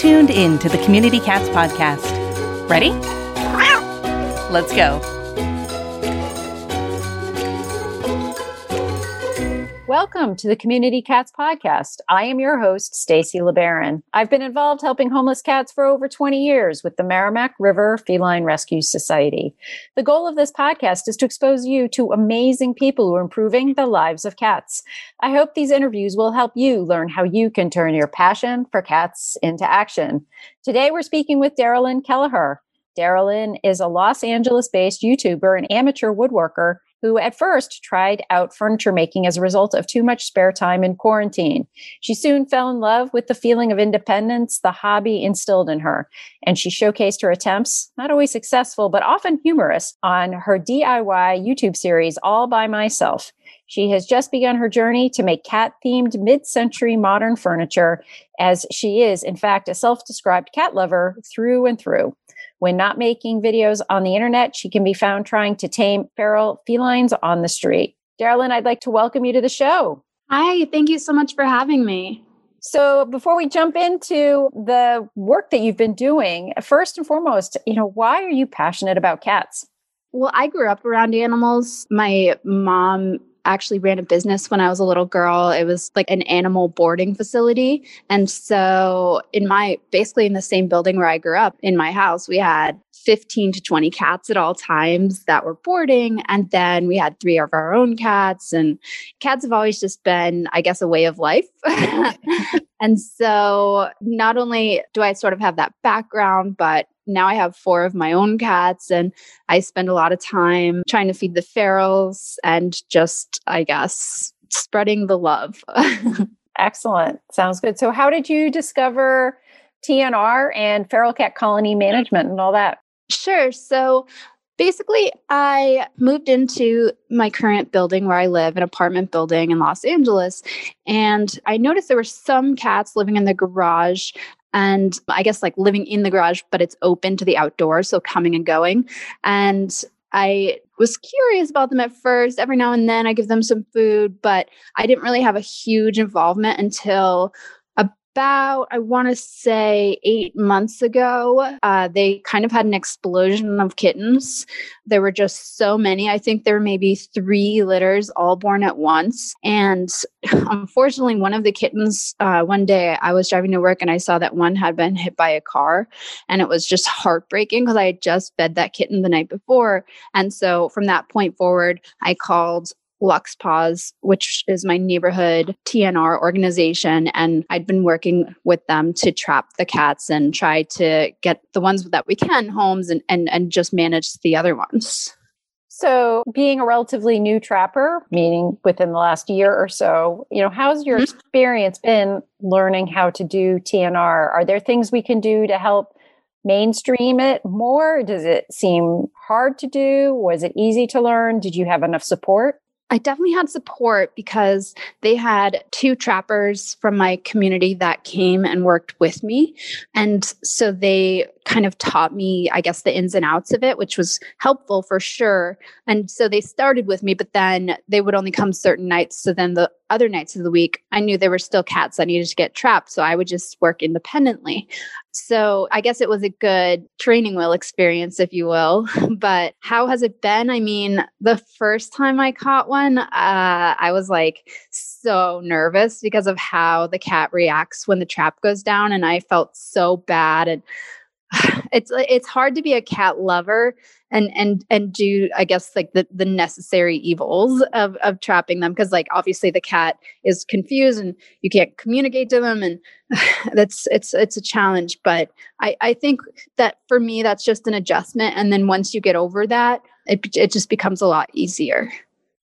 tuned in to the Community Cats podcast. Ready? Let's go. Welcome to the Community Cats podcast. I am your host, Stacy LeBaron. I've been involved helping homeless cats for over 20 years with the Merrimack River Feline Rescue Society. The goal of this podcast is to expose you to amazing people who are improving the lives of cats. I hope these interviews will help you learn how you can turn your passion for cats into action. Today, we're speaking with Daralyn Kelleher. Daralyn is a Los Angeles based YouTuber and amateur woodworker who at first tried out furniture making as a result of too much spare time in quarantine. She soon fell in love with the feeling of independence the hobby instilled in her, and she showcased her attempts, not always successful, but often humorous, on her DIY YouTube series, All by Myself. She has just begun her journey to make cat themed mid century modern furniture, as she is, in fact, a self described cat lover through and through. When not making videos on the internet, she can be found trying to tame feral felines on the street. Daralyn, I'd like to welcome you to the show. Hi, thank you so much for having me. So, before we jump into the work that you've been doing, first and foremost, you know, why are you passionate about cats? Well, I grew up around animals. My mom actually ran a business when I was a little girl. It was like an animal boarding facility. And so, in my basically in the same building where I grew up, in my house, we had 15 to 20 cats at all times that were boarding. And then we had three of our own cats. And cats have always just been, I guess, a way of life. and so, not only do I sort of have that background, but now I have four of my own cats, and I spend a lot of time trying to feed the ferals and just, I guess, spreading the love. Excellent. Sounds good. So, how did you discover TNR and feral cat colony management and all that? Sure. So, basically, I moved into my current building where I live, an apartment building in Los Angeles. And I noticed there were some cats living in the garage and I guess like living in the garage, but it's open to the outdoors, so coming and going. And I was curious about them at first. Every now and then I give them some food, but I didn't really have a huge involvement until about, I want to say, eight months ago, uh, they kind of had an explosion of kittens. There were just so many. I think there were maybe three litters all born at once. And unfortunately, one of the kittens, uh, one day I was driving to work and I saw that one had been hit by a car. And it was just heartbreaking because I had just fed that kitten the night before. And so from that point forward, I called Lux Paws, which is my neighborhood TNR organization. And I'd been working with them to trap the cats and try to get the ones that we can homes and, and, and just manage the other ones. So, being a relatively new trapper, meaning within the last year or so, you know, how's your mm-hmm. experience been learning how to do TNR? Are there things we can do to help mainstream it more? Does it seem hard to do? Was it easy to learn? Did you have enough support? I definitely had support because they had two trappers from my community that came and worked with me. And so they kind of taught me, I guess, the ins and outs of it, which was helpful for sure. And so they started with me, but then they would only come certain nights. So then the other nights of the week, I knew there were still cats I needed to get trapped. So I would just work independently. So I guess it was a good training wheel experience, if you will. But how has it been? I mean, the first time I caught one, uh, I was like so nervous because of how the cat reacts when the trap goes down. And I felt so bad. And it's it's hard to be a cat lover and and and do i guess like the the necessary evils of of trapping them because like obviously the cat is confused and you can't communicate to them and that's it's it's a challenge but i i think that for me that's just an adjustment and then once you get over that it it just becomes a lot easier.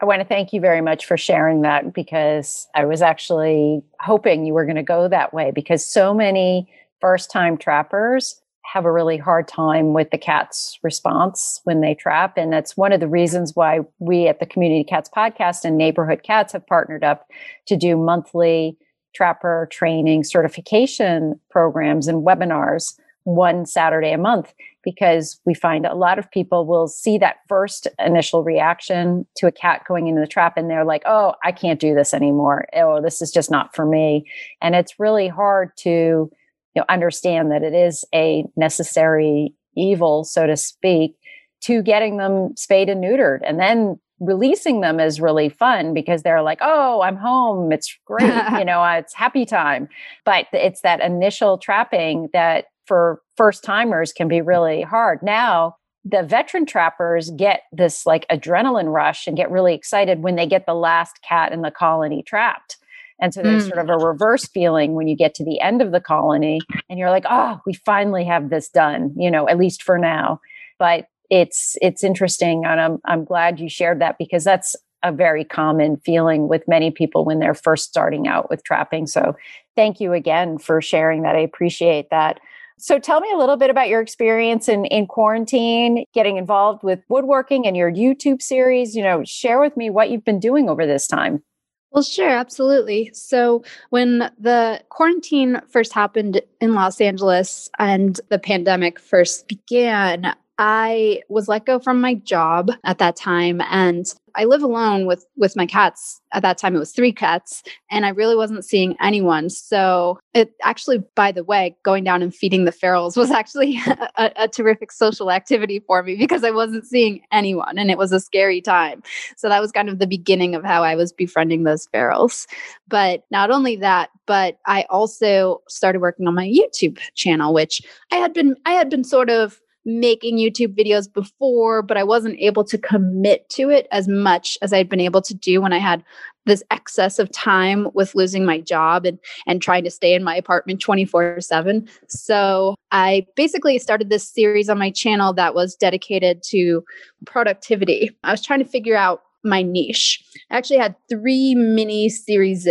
I want to thank you very much for sharing that because I was actually hoping you were going to go that way because so many first time trappers have a really hard time with the cat's response when they trap. And that's one of the reasons why we at the Community Cats podcast and Neighborhood Cats have partnered up to do monthly trapper training certification programs and webinars one Saturday a month because we find a lot of people will see that first initial reaction to a cat going into the trap and they're like, oh, I can't do this anymore. Oh, this is just not for me. And it's really hard to you know understand that it is a necessary evil, so to speak, to getting them spayed and neutered. And then releasing them is really fun because they're like, oh, I'm home. It's great. you know, uh, it's happy time. But it's that initial trapping that for first timers can be really hard. Now, the veteran trappers get this like adrenaline rush and get really excited when they get the last cat in the colony trapped. And so there's mm. sort of a reverse feeling when you get to the end of the colony and you're like, oh, we finally have this done, you know, at least for now. But it's it's interesting and I'm I'm glad you shared that because that's a very common feeling with many people when they're first starting out with trapping. So thank you again for sharing that. I appreciate that. So tell me a little bit about your experience in, in quarantine, getting involved with woodworking and your YouTube series. You know, share with me what you've been doing over this time. Well, sure, absolutely. So, when the quarantine first happened in Los Angeles and the pandemic first began, I was let go from my job at that time and I live alone with with my cats. At that time it was 3 cats and I really wasn't seeing anyone. So it actually by the way going down and feeding the ferals was actually a, a terrific social activity for me because I wasn't seeing anyone and it was a scary time. So that was kind of the beginning of how I was befriending those ferals. But not only that, but I also started working on my YouTube channel which I had been I had been sort of making YouTube videos before, but I wasn't able to commit to it as much as I'd been able to do when I had this excess of time with losing my job and and trying to stay in my apartment 24/7. So, I basically started this series on my channel that was dedicated to productivity. I was trying to figure out my niche. I actually had 3 mini series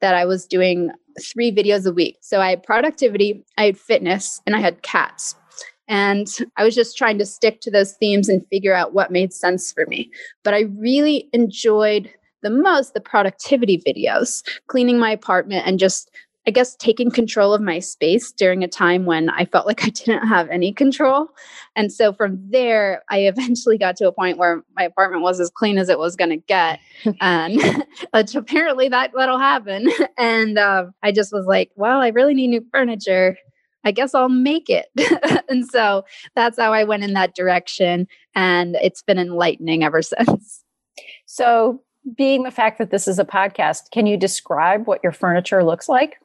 that I was doing three videos a week. So I had productivity, I had fitness, and I had cats. And I was just trying to stick to those themes and figure out what made sense for me. But I really enjoyed the most the productivity videos, cleaning my apartment and just I guess taking control of my space during a time when I felt like I didn't have any control. And so from there, I eventually got to a point where my apartment was as clean as it was going to get. and apparently that, that'll happen. And uh, I just was like, well, I really need new furniture. I guess I'll make it. and so that's how I went in that direction. And it's been enlightening ever since. So, being the fact that this is a podcast, can you describe what your furniture looks like?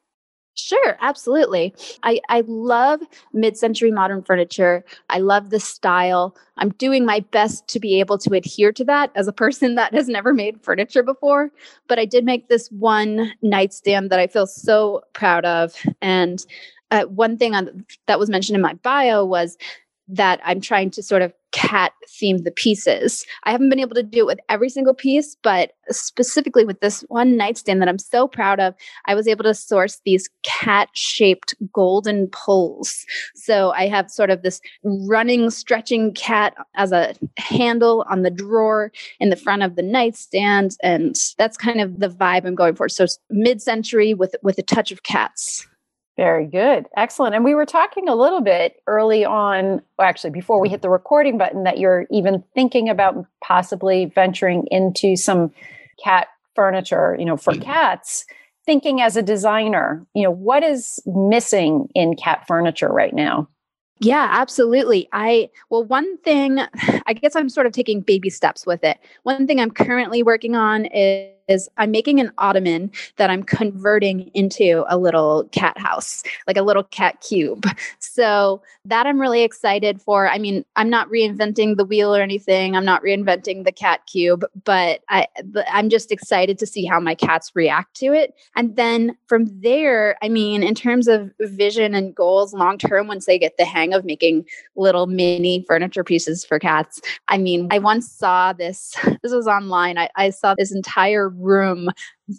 Sure, absolutely. I, I love mid century modern furniture. I love the style. I'm doing my best to be able to adhere to that as a person that has never made furniture before. But I did make this one nightstand that I feel so proud of. And uh, one thing on, that was mentioned in my bio was that I'm trying to sort of cat theme the pieces. I haven't been able to do it with every single piece, but specifically with this one nightstand that I'm so proud of, I was able to source these cat shaped golden poles. So I have sort of this running, stretching cat as a handle on the drawer in the front of the nightstand. And that's kind of the vibe I'm going for. So mid century with, with a touch of cats. Very good. Excellent. And we were talking a little bit early on, actually, before we hit the recording button, that you're even thinking about possibly venturing into some cat furniture, you know, for mm. cats. Thinking as a designer, you know, what is missing in cat furniture right now? Yeah, absolutely. I, well, one thing, I guess I'm sort of taking baby steps with it. One thing I'm currently working on is is I'm making an ottoman that I'm converting into a little cat house, like a little cat cube. So that I'm really excited for. I mean, I'm not reinventing the wheel or anything. I'm not reinventing the cat cube, but I I'm just excited to see how my cats react to it. And then from there, I mean, in terms of vision and goals long term once they get the hang of making little mini furniture pieces for cats. I mean, I once saw this this was online. I, I saw this entire room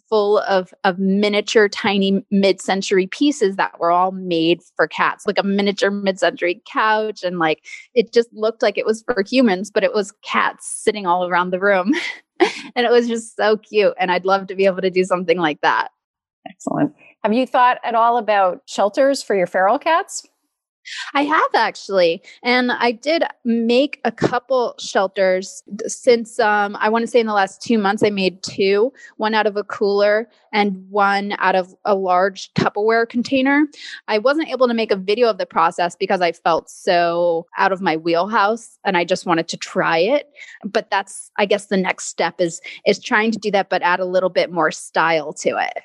full of of miniature tiny mid-century pieces that were all made for cats like a miniature mid-century couch and like it just looked like it was for humans but it was cats sitting all around the room. And it was just so cute and I'd love to be able to do something like that. Excellent. Have you thought at all about shelters for your feral cats I have actually. And I did make a couple shelters since um, I want to say in the last two months, I made two one out of a cooler and one out of a large Tupperware container. I wasn't able to make a video of the process because I felt so out of my wheelhouse and I just wanted to try it. But that's, I guess, the next step is is trying to do that, but add a little bit more style to it.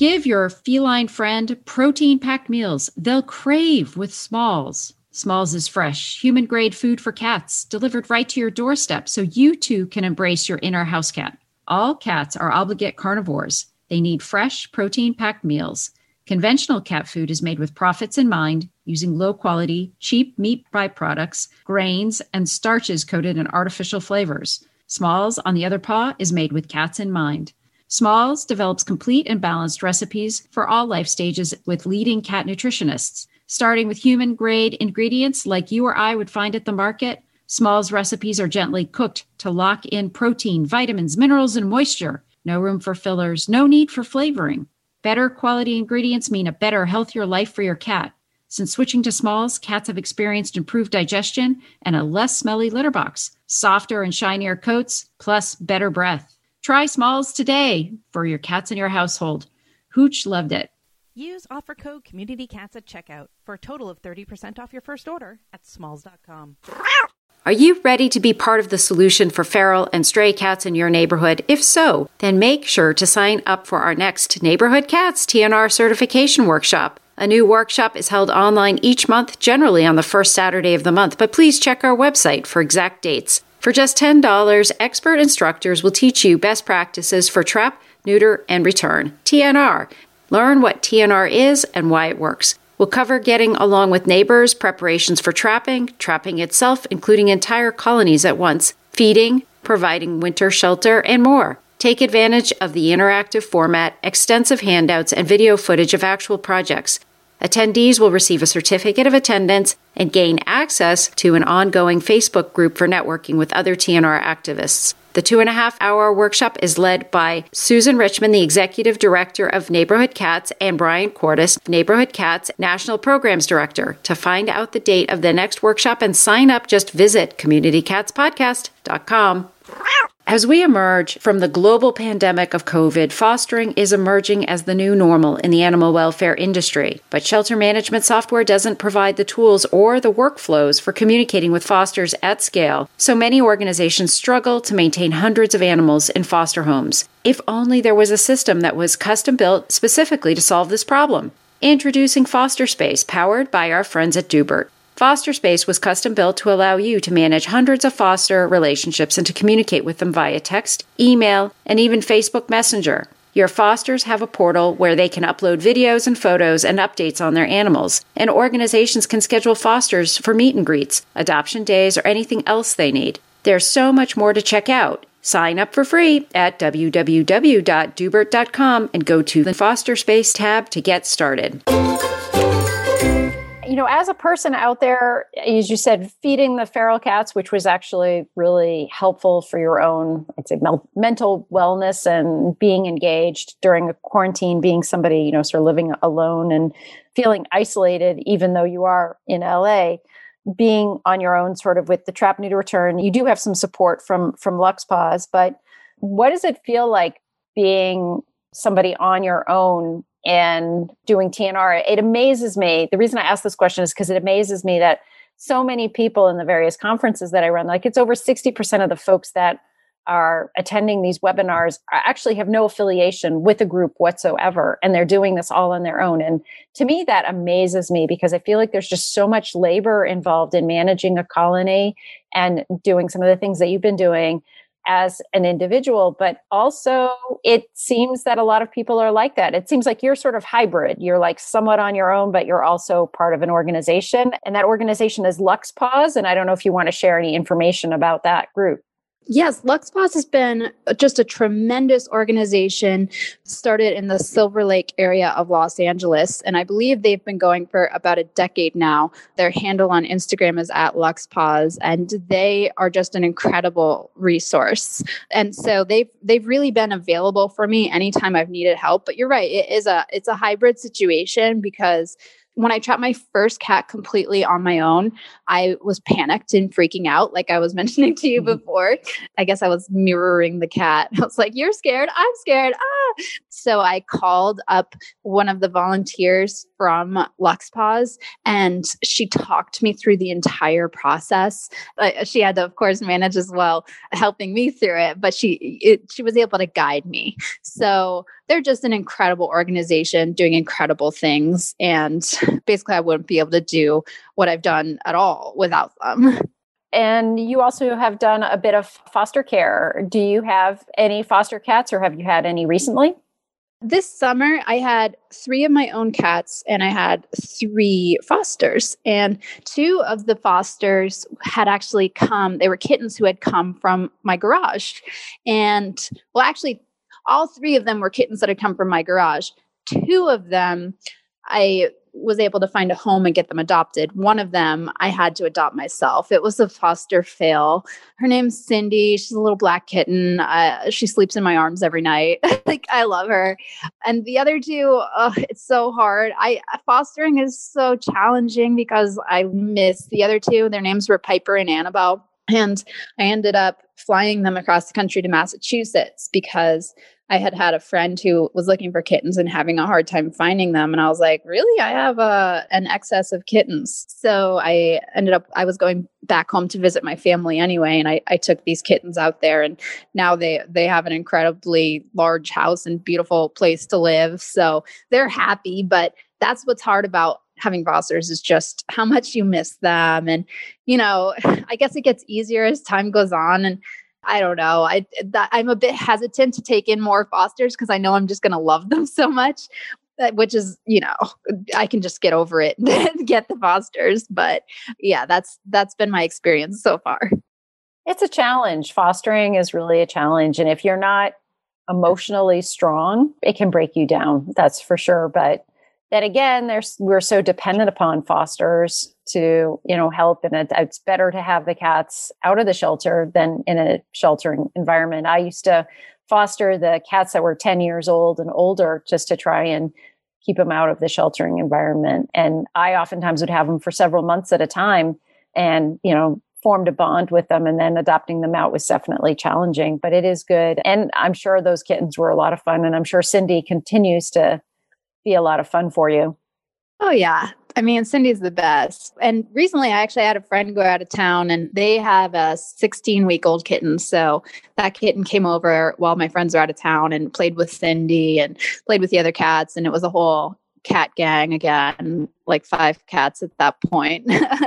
Give your feline friend protein packed meals they'll crave with Smalls. Smalls is fresh, human grade food for cats delivered right to your doorstep so you too can embrace your inner house cat. All cats are obligate carnivores. They need fresh, protein packed meals. Conventional cat food is made with profits in mind, using low quality, cheap meat byproducts, grains, and starches coated in artificial flavors. Smalls, on the other paw, is made with cats in mind. Smalls develops complete and balanced recipes for all life stages with leading cat nutritionists. Starting with human grade ingredients like you or I would find at the market, Smalls recipes are gently cooked to lock in protein, vitamins, minerals, and moisture. No room for fillers, no need for flavoring. Better quality ingredients mean a better, healthier life for your cat. Since switching to Smalls, cats have experienced improved digestion and a less smelly litter box, softer and shinier coats, plus better breath. Try Smalls today for your cats in your household. Hooch loved it. Use offer code CommunityCats at checkout for a total of 30% off your first order at smalls.com. Are you ready to be part of the solution for feral and stray cats in your neighborhood? If so, then make sure to sign up for our next Neighborhood Cats TNR certification workshop. A new workshop is held online each month, generally on the first Saturday of the month, but please check our website for exact dates. For just $10, expert instructors will teach you best practices for trap, neuter, and return. TNR. Learn what TNR is and why it works. We'll cover getting along with neighbors, preparations for trapping, trapping itself, including entire colonies at once, feeding, providing winter shelter, and more. Take advantage of the interactive format, extensive handouts, and video footage of actual projects. Attendees will receive a certificate of attendance and gain access to an ongoing Facebook group for networking with other TNR activists. The two and a half hour workshop is led by Susan Richmond, the Executive Director of Neighborhood Cats, and Bryan Kortis, Neighborhood Cats National Programs Director. To find out the date of the next workshop and sign up, just visit communitycatspodcast.com. As we emerge from the global pandemic of COVID, fostering is emerging as the new normal in the animal welfare industry. But shelter management software doesn't provide the tools or the workflows for communicating with fosters at scale, so many organizations struggle to maintain hundreds of animals in foster homes. If only there was a system that was custom built specifically to solve this problem. Introducing Foster Space, powered by our friends at Doobert. Foster Space was custom built to allow you to manage hundreds of foster relationships and to communicate with them via text, email, and even Facebook Messenger. Your fosters have a portal where they can upload videos and photos and updates on their animals, and organizations can schedule fosters for meet and greets, adoption days, or anything else they need. There's so much more to check out. Sign up for free at www.doobert.com and go to the Foster Space tab to get started you know, as a person out there, as you said, feeding the feral cats, which was actually really helpful for your own, I'd say, mental wellness and being engaged during a quarantine, being somebody, you know, sort of living alone and feeling isolated, even though you are in LA, being on your own, sort of with the trap neuter return. You do have some support from from Lux Paws, but what does it feel like being somebody on your own and doing TNR. It amazes me. The reason I ask this question is because it amazes me that so many people in the various conferences that I run, like it's over 60% of the folks that are attending these webinars actually have no affiliation with a group whatsoever and they're doing this all on their own and to me that amazes me because i feel like there's just so much labor involved in managing a colony and doing some of the things that you've been doing as an individual, but also it seems that a lot of people are like that. It seems like you're sort of hybrid. You're like somewhat on your own, but you're also part of an organization. And that organization is Lux Paws. And I don't know if you want to share any information about that group. Yes, LuxPaws has been just a tremendous organization started in the Silver Lake area of Los Angeles. And I believe they've been going for about a decade now. Their handle on Instagram is at LuxPaws, and they are just an incredible resource. And so they've they've really been available for me anytime I've needed help. But you're right, it is a it's a hybrid situation because when I trapped my first cat completely on my own, I was panicked and freaking out, like I was mentioning to you mm-hmm. before. I guess I was mirroring the cat. I was like, You're scared. I'm scared. Ah. So I called up one of the volunteers from Luxpaws and she talked me through the entire process. Uh, she had to, of course, manage as well, helping me through it, but she, it, she was able to guide me. So they're just an incredible organization doing incredible things. And basically, I wouldn't be able to do what I've done at all without them. And you also have done a bit of foster care. Do you have any foster cats or have you had any recently? This summer, I had three of my own cats and I had three fosters. And two of the fosters had actually come, they were kittens who had come from my garage. And well, actually, all three of them were kittens that had come from my garage. Two of them, I was able to find a home and get them adopted. One of them I had to adopt myself. It was a foster fail. Her name's Cindy. She's a little black kitten. Uh, she sleeps in my arms every night. like I love her. And the other two, it's so hard. I fostering is so challenging because I miss the other two. Their names were Piper and Annabelle. And I ended up flying them across the country to Massachusetts because I had had a friend who was looking for kittens and having a hard time finding them. And I was like, really? I have a, an excess of kittens. So I ended up, I was going back home to visit my family anyway. And I, I took these kittens out there and now they, they have an incredibly large house and beautiful place to live. So they're happy, but that's what's hard about having fosters is just how much you miss them and you know i guess it gets easier as time goes on and I don't know. I that, I'm a bit hesitant to take in more fosters because I know I'm just going to love them so much. Uh, which is, you know, I can just get over it and get the fosters. But yeah, that's that's been my experience so far. It's a challenge. Fostering is really a challenge, and if you're not emotionally strong, it can break you down. That's for sure. But that again there's we're so dependent upon fosters to you know help and it, it's better to have the cats out of the shelter than in a sheltering environment. I used to foster the cats that were 10 years old and older just to try and keep them out of the sheltering environment. And i oftentimes would have them for several months at a time and you know formed a bond with them and then adopting them out was definitely challenging but it is good. And i'm sure those kittens were a lot of fun and i'm sure cindy continues to be a lot of fun for you. Oh, yeah. I mean, Cindy's the best. And recently, I actually had a friend go out of town and they have a 16 week old kitten. So that kitten came over while my friends were out of town and played with Cindy and played with the other cats. And it was a whole cat gang again, like five cats at that point.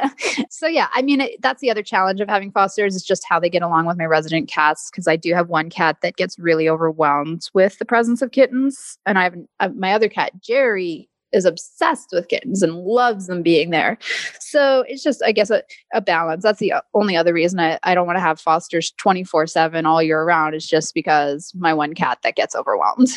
so yeah, I mean it, that's the other challenge of having fosters is just how they get along with my resident cats because I do have one cat that gets really overwhelmed with the presence of kittens, and I have uh, my other cat Jerry is obsessed with kittens and loves them being there. So it's just, I guess, a, a balance. That's the only other reason I, I don't want to have fosters 24 7 all year round, is just because my one cat that gets overwhelmed.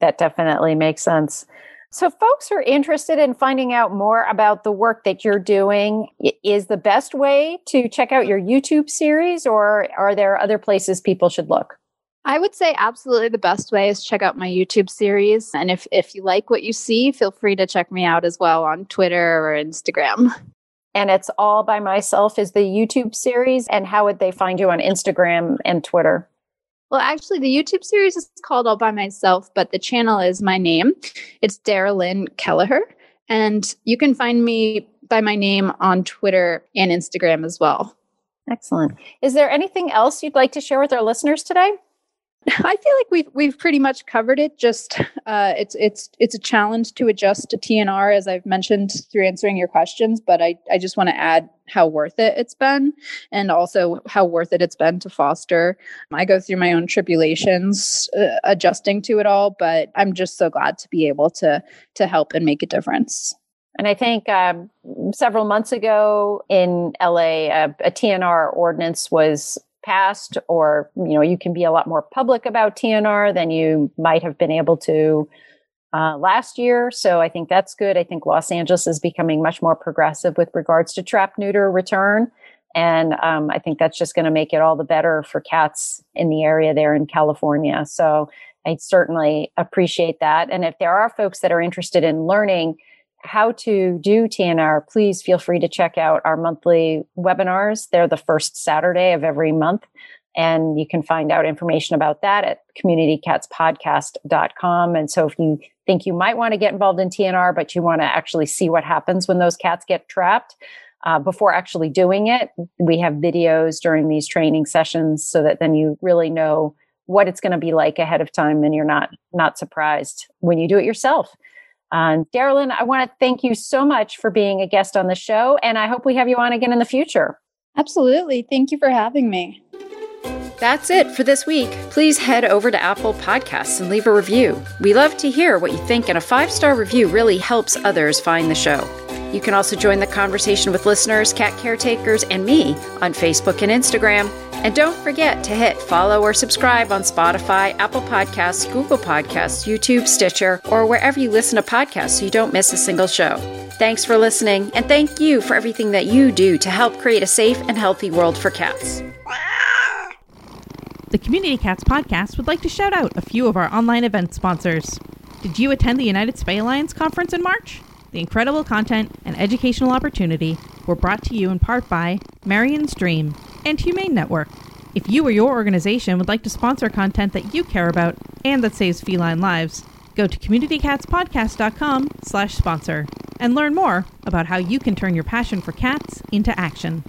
That definitely makes sense. So, folks are interested in finding out more about the work that you're doing. Is the best way to check out your YouTube series, or are there other places people should look? I would say absolutely the best way is check out my YouTube series. And if, if you like what you see, feel free to check me out as well on Twitter or Instagram. And it's all by myself is the YouTube series. And how would they find you on Instagram and Twitter? Well, actually, the YouTube series is called All by Myself, but the channel is my name. It's Daralyn Kelleher. And you can find me by my name on Twitter and Instagram as well. Excellent. Is there anything else you'd like to share with our listeners today? I feel like we've we've pretty much covered it. Just uh, it's it's it's a challenge to adjust to TNR, as I've mentioned through answering your questions. But I I just want to add how worth it it's been, and also how worth it it's been to foster. I go through my own tribulations uh, adjusting to it all, but I'm just so glad to be able to to help and make a difference. And I think um, several months ago in LA, uh, a TNR ordinance was passed or you know you can be a lot more public about tnr than you might have been able to uh, last year. So i think that's good. I think los angeles is becoming much more progressive with regards to trap neuter return. And um, i think that's just going to make it all the better for cats in the area there in california. So i certainly appreciate that. And if there are folks that are interested in learning how to do TNR, please feel free to check out our monthly webinars. They're the first Saturday of every month. And you can find out information about that at communitycatspodcast.com. And so if you think you might want to get involved in TNR, but you want to actually see what happens when those cats get trapped, uh, before actually doing it, we have videos during these training sessions so that then you really know what it's going to be like ahead of time and you're not not surprised when you do it yourself. Um, Daralyn, I want to thank you so much for being a guest on the show, and I hope we have you on again in the future. Absolutely. Thank you for having me. That's it for this week. Please head over to Apple Podcasts and leave a review. We love to hear what you think, and a five star review really helps others find the show. You can also join the conversation with listeners, cat caretakers, and me on Facebook and Instagram. And don't forget to hit follow or subscribe on Spotify, Apple Podcasts, Google Podcasts, YouTube, Stitcher, or wherever you listen to podcasts so you don't miss a single show. Thanks for listening, and thank you for everything that you do to help create a safe and healthy world for cats. The Community Cats podcast would like to shout out a few of our online event sponsors. Did you attend the United Spay Alliance conference in March? The incredible content and educational opportunity were brought to you in part by Marion's Dream and Humane Network. If you or your organization would like to sponsor content that you care about and that saves feline lives, go to communitycatspodcast.com slash sponsor and learn more about how you can turn your passion for cats into action.